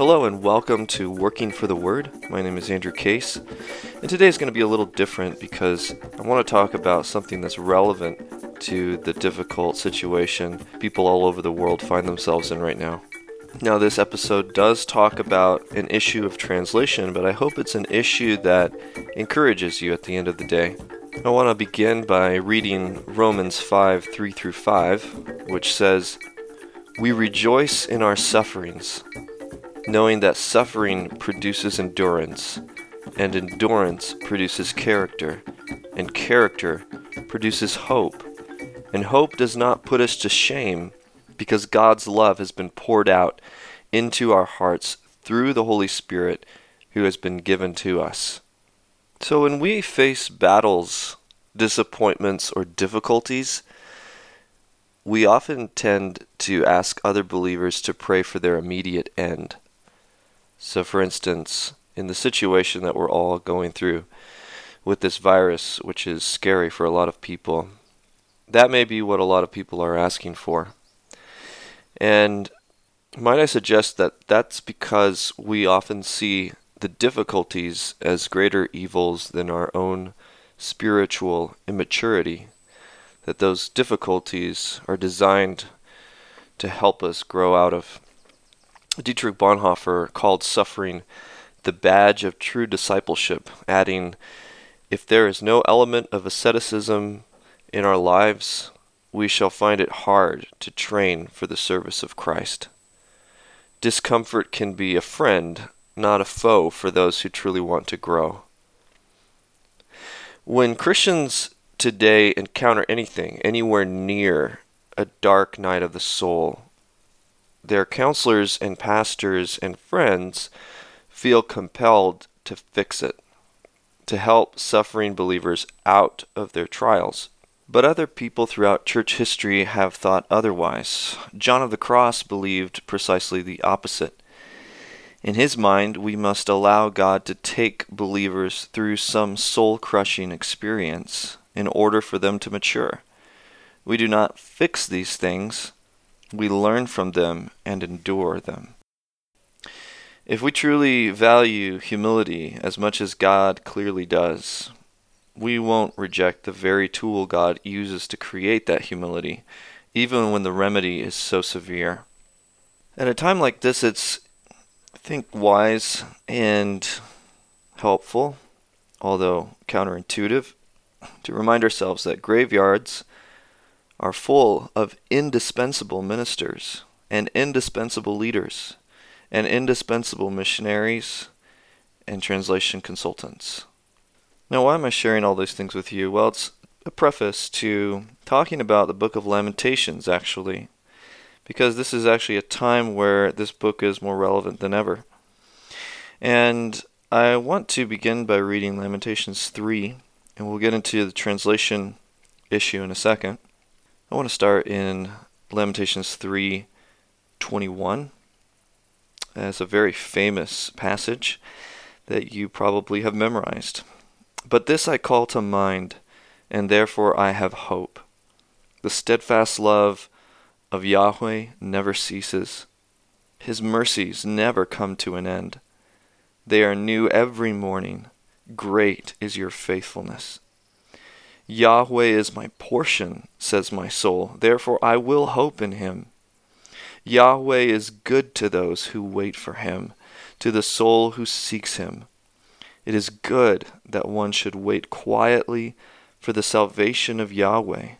Hello and welcome to Working for the Word. My name is Andrew Case, and today is going to be a little different because I want to talk about something that's relevant to the difficult situation people all over the world find themselves in right now. Now, this episode does talk about an issue of translation, but I hope it's an issue that encourages you at the end of the day. I want to begin by reading Romans 5 3 through 5, which says, We rejoice in our sufferings, knowing that suffering produces endurance, and endurance produces character, and character produces hope. And hope does not put us to shame, because God's love has been poured out into our hearts through the Holy Spirit who has been given to us. So when we face battles, disappointments, or difficulties, we often tend to ask other believers to pray for their immediate end. So, for instance, in the situation that we're all going through with this virus, which is scary for a lot of people, that may be what a lot of people are asking for. And might I suggest that that's because we often see the difficulties as greater evils than our own spiritual immaturity, that those difficulties are designed to help us grow out of. Dietrich Bonhoeffer called suffering the badge of true discipleship, adding, If there is no element of asceticism in our lives, we shall find it hard to train for the service of Christ. Discomfort can be a friend, not a foe, for those who truly want to grow. When Christians today encounter anything anywhere near a dark night of the soul, their counselors and pastors and friends feel compelled to fix it, to help suffering believers out of their trials. But other people throughout church history have thought otherwise. John of the Cross believed precisely the opposite. In his mind, we must allow God to take believers through some soul crushing experience in order for them to mature. We do not fix these things, we learn from them and endure them. If we truly value humility as much as God clearly does, we won't reject the very tool God uses to create that humility, even when the remedy is so severe. At a time like this, it's, I think, wise and helpful, although counterintuitive, to remind ourselves that graveyards are full of indispensable ministers and indispensable leaders and indispensable missionaries and translation consultants. Now, why am I sharing all these things with you? Well, it's a preface to talking about the book of Lamentations, actually, because this is actually a time where this book is more relevant than ever. And I want to begin by reading Lamentations 3, and we'll get into the translation issue in a second. I want to start in Lamentations 3:21. It's a very famous passage that you probably have memorized. But this I call to mind, and therefore I have hope. The steadfast love of Yahweh never ceases. His mercies never come to an end. They are new every morning. Great is your faithfulness. Yahweh is my portion, says my soul. Therefore I will hope in him. Yahweh is good to those who wait for him, to the soul who seeks him. It is good that one should wait quietly for the salvation of Yahweh.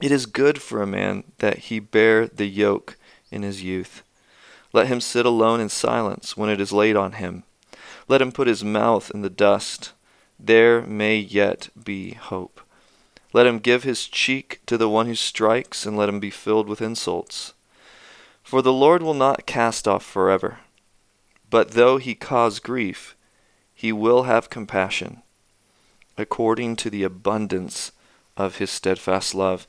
It is good for a man that he bear the yoke in his youth. Let him sit alone in silence when it is laid on him. Let him put his mouth in the dust. There may yet be hope. Let him give his cheek to the one who strikes, and let him be filled with insults. For the Lord will not cast off forever. But though he cause grief, he will have compassion, according to the abundance of his steadfast love.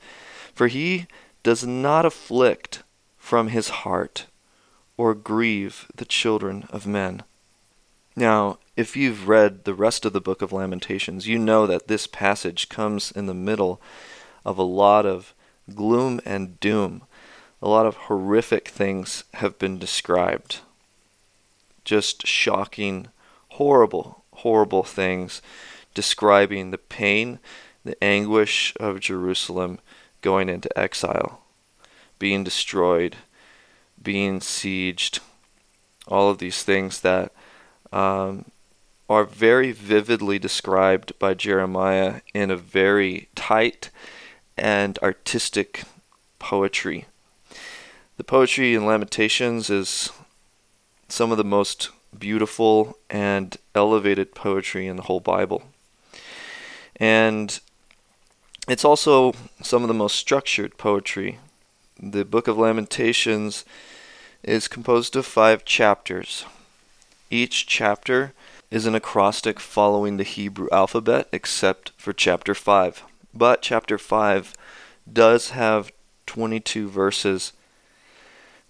For he does not afflict from his heart or grieve the children of men. Now, if you've read the rest of the book of Lamentations, you know that this passage comes in the middle of a lot of gloom and doom. A lot of horrific things have been described. just shocking, horrible, horrible things describing the pain, the anguish of Jerusalem going into exile, being destroyed, being sieged, all of these things that um, are very vividly described by Jeremiah in a very tight and artistic poetry. The poetry in Lamentations is some of the most beautiful and elevated poetry in the whole Bible. And it's also some of the most structured poetry. The Book of Lamentations is composed of five chapters. Each chapter is an acrostic following the Hebrew alphabet, except for chapter 5. But chapter 5 does have 22 verses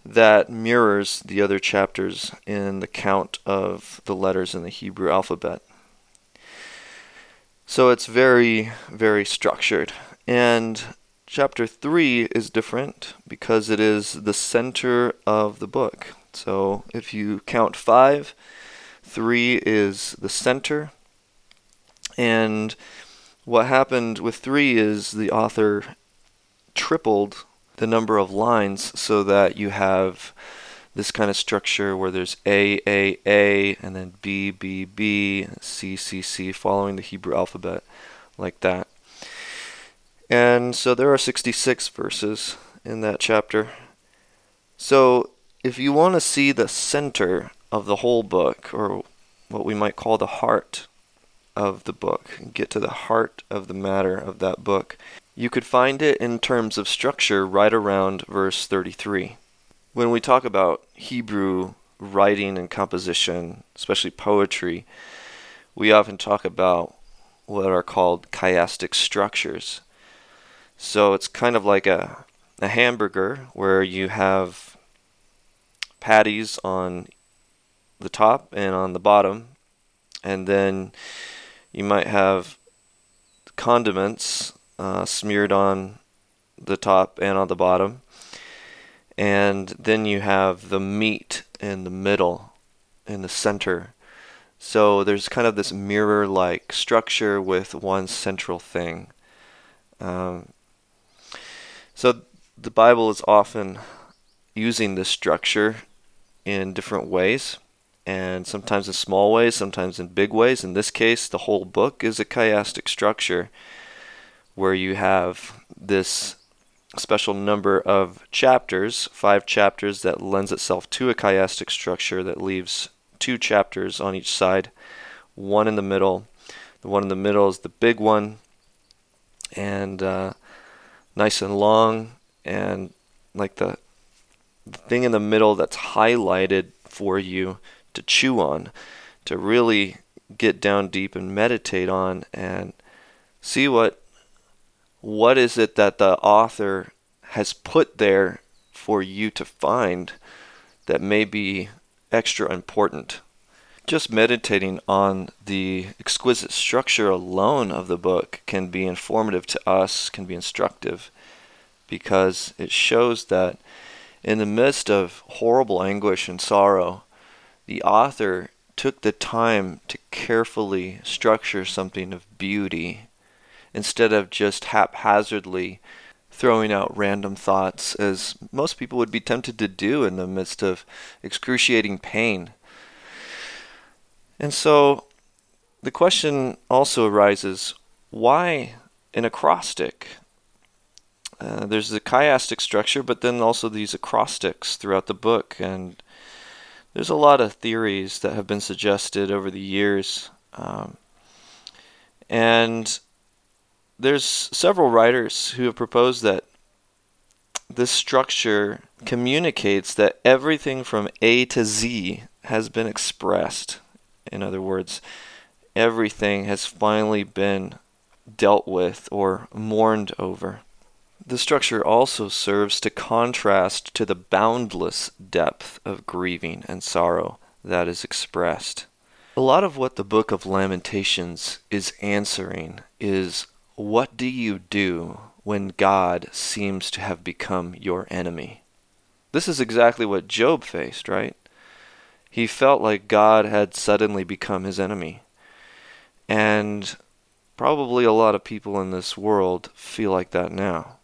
that mirrors the other chapters in the count of the letters in the Hebrew alphabet. So it's very, very structured. And chapter 3 is different because it is the center of the book. So if you count 5, 3 is the center. And what happened with 3 is the author tripled the number of lines so that you have this kind of structure where there's A, A, A, and then B, B, B, C, C, C, following the Hebrew alphabet like that. And so there are 66 verses in that chapter. So if you want to see the center of the whole book, or what we might call the heart of the book, get to the heart of the matter of that book, you could find it in terms of structure right around verse 33. When we talk about Hebrew writing and composition, especially poetry, we often talk about what are called chiastic structures. So it's kind of like a, a hamburger where you have patties on the top and on the bottom, and then you might have condiments uh, smeared on the top and on the bottom. And then you have the meat in the middle, in the center. So there's kind of this mirror like structure with one central thing. Um, so the Bible is often using this structure in different ways, and sometimes in small ways, sometimes in big ways. In this case, the whole book is a chiastic structure where you have this special number of chapters, five chapters that lends itself to a chiastic structure that leaves two chapters on each side, one in the middle. The one in the middle is the big one, and uh, nice and long, and like the, the thing in the middle that's highlighted for you to chew on, to really get down deep and meditate on and see what what is it that the author has put there for you to find that may be extra important? Just meditating on the exquisite structure alone of the book can be informative to us, can be instructive, because it shows that in the midst of horrible anguish and sorrow, the author took the time to carefully structure something of beauty instead of just haphazardly throwing out random thoughts, as most people would be tempted to do in the midst of excruciating pain. And so the question also arises why an acrostic? Uh, there's the chiastic structure, but then also these acrostics throughout the book. And there's a lot of theories that have been suggested over the years. Um, and there's several writers who have proposed that this structure communicates that everything from A to Z has been expressed. In other words, everything has finally been dealt with or mourned over. The structure also serves to contrast to the boundless depth of grieving and sorrow that is expressed. A lot of what the book of Lamentations is answering is what do you do when God seems to have become your enemy? This is exactly what Job faced, right? He felt like God had suddenly become his enemy. And probably a lot of people in this world feel like that now.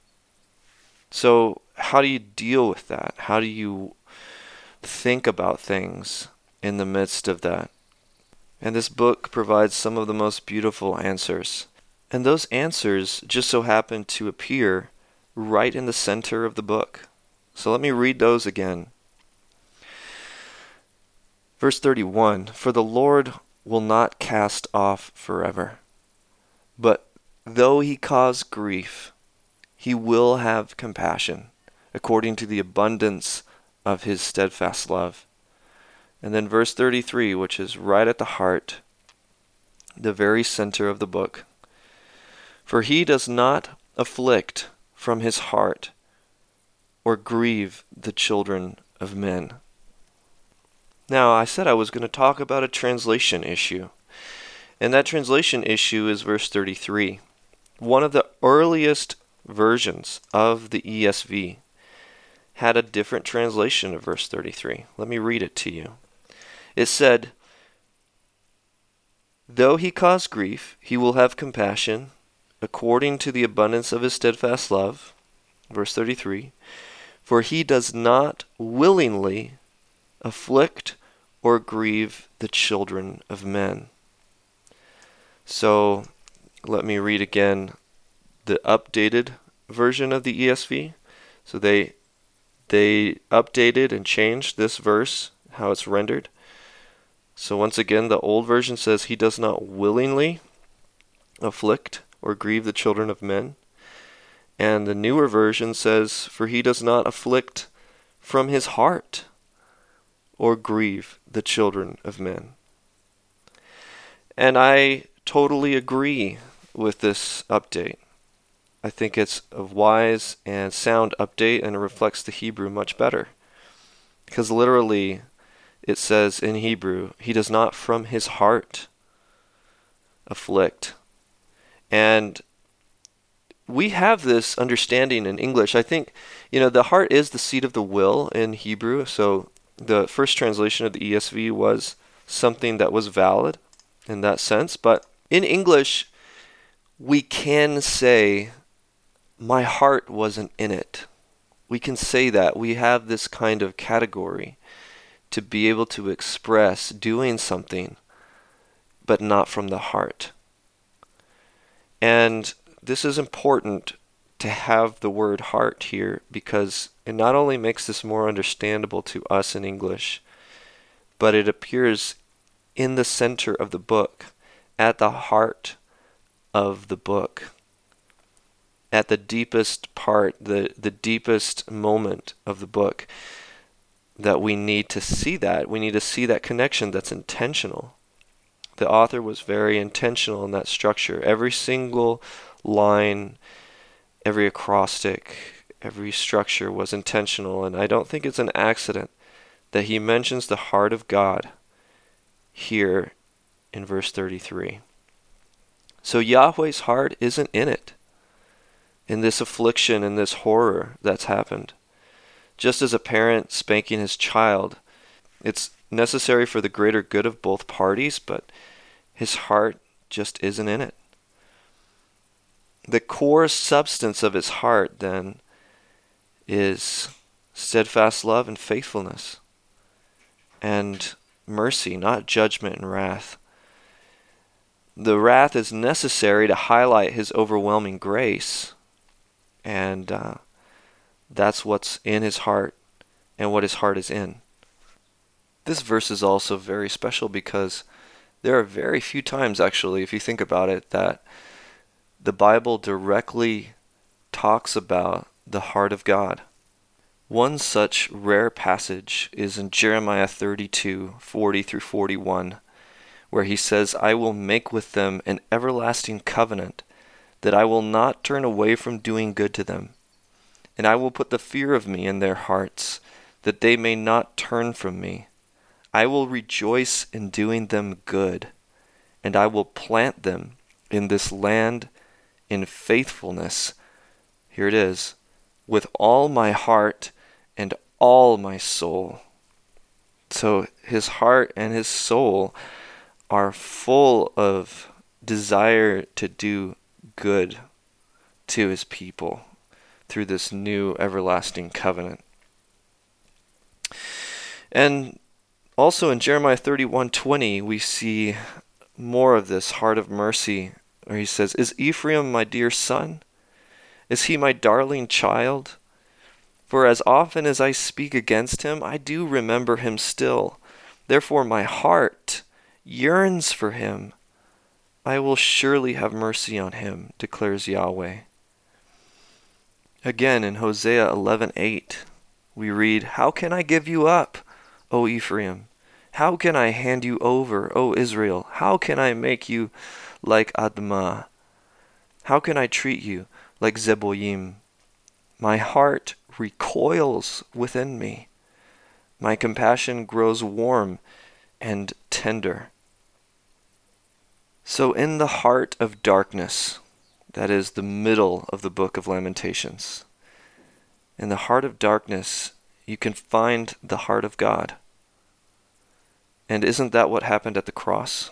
So, how do you deal with that? How do you think about things in the midst of that? And this book provides some of the most beautiful answers. And those answers just so happen to appear right in the center of the book. So let me read those again. Verse 31 For the Lord will not cast off forever, but though he cause grief, he will have compassion, according to the abundance of his steadfast love. And then verse 33, which is right at the heart, the very center of the book. For he does not afflict from his heart or grieve the children of men. Now, I said I was going to talk about a translation issue. And that translation issue is verse 33. One of the earliest versions of the ESV had a different translation of verse 33. Let me read it to you. It said, Though he cause grief, he will have compassion according to the abundance of his steadfast love. Verse 33 For he does not willingly afflict or grieve the children of men. So let me read again the updated version of the ESV. So they they updated and changed this verse, how it's rendered. So once again, the old version says, He does not willingly afflict or grieve the children of men. And the newer version says, For he does not afflict from his heart or grieve the children of men. And I totally agree with this update. I think it's a wise and sound update and it reflects the Hebrew much better. Because literally, it says in Hebrew, he does not from his heart afflict. And we have this understanding in English. I think, you know, the heart is the seat of the will in Hebrew. So the first translation of the ESV was something that was valid in that sense. But in English, we can say, my heart wasn't in it. We can say that. We have this kind of category to be able to express doing something, but not from the heart. And this is important to have the word heart here because it not only makes this more understandable to us in English, but it appears in the center of the book, at the heart of the book, at the deepest part, the, the deepest moment of the book that we need to see that. We need to see that connection that's intentional. The author was very intentional in that structure. Every single line, every acrostic, every structure was intentional, and I don't think it's an accident that he mentions the heart of God here in verse 33. So Yahweh's heart isn't in it, in this affliction, in this horror that's happened. Just as a parent spanking his child, it's necessary for the greater good of both parties, but his heart just isn't in it. The core substance of his heart, then, is steadfast love and faithfulness, and mercy, not judgment and wrath. The wrath is necessary to highlight his overwhelming grace, and uh, that's what's in his heart and what his heart is in. This verse is also very special because there are very few times, actually, if you think about it, that the Bible directly talks about the heart of God. One such rare passage is in Jeremiah 32 40 through 41, where he says, I will make with them an everlasting covenant, that I will not turn away from doing good to them and I will put the fear of me in their hearts, that they may not turn from me. I will rejoice in doing them good, and I will plant them in this land in faithfulness. Here it is with all my heart and all my soul. So his heart and his soul are full of desire to do good to his people through this new everlasting covenant. And also in Jeremiah 31:20 we see more of this heart of mercy where he says, "Is Ephraim my dear son? Is he my darling child? For as often as I speak against him, I do remember him still. Therefore my heart yearns for him. I will surely have mercy on him, declares Yahweh." Again in Hosea 11:8, we read, "How can I give you up, O Ephraim? How can I hand you over, O Israel? How can I make you like Admah? How can I treat you like Zeboiim? My heart recoils within me. My compassion grows warm and tender. So, in the heart of darkness, that is the middle of the book of Lamentations, in the heart of darkness, you can find the heart of God. And isn't that what happened at the cross?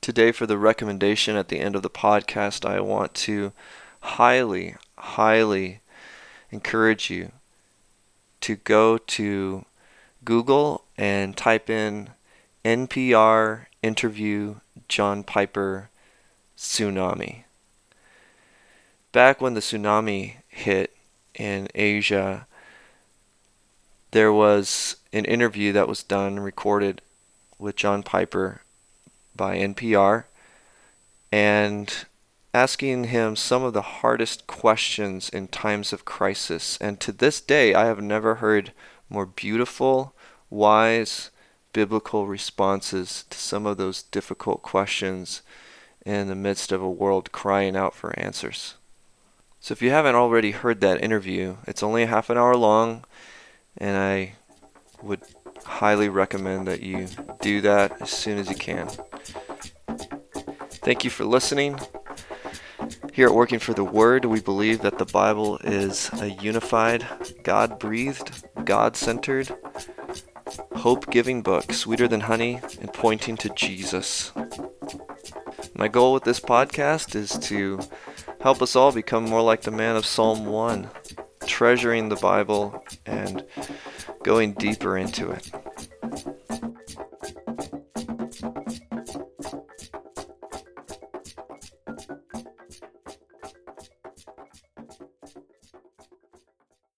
Today, for the recommendation at the end of the podcast, I want to highly, highly encourage you to go to Google and type in NPR interview John Piper tsunami. Back when the tsunami hit in Asia, there was an interview that was done, recorded with John Piper by NPR and asking him some of the hardest questions in times of crisis. And to this day, I have never heard more beautiful, wise, biblical responses to some of those difficult questions in the midst of a world crying out for answers. So if you haven't already heard that interview, it's only half an hour long, and I would highly recommend that you do that as soon as you can. Thank you for listening. Here at Working for the Word, we believe that the Bible is a unified, God breathed, God centered, hope giving book, sweeter than honey and pointing to Jesus. My goal with this podcast is to help us all become more like the man of Psalm 1, treasuring the Bible and going deeper into it.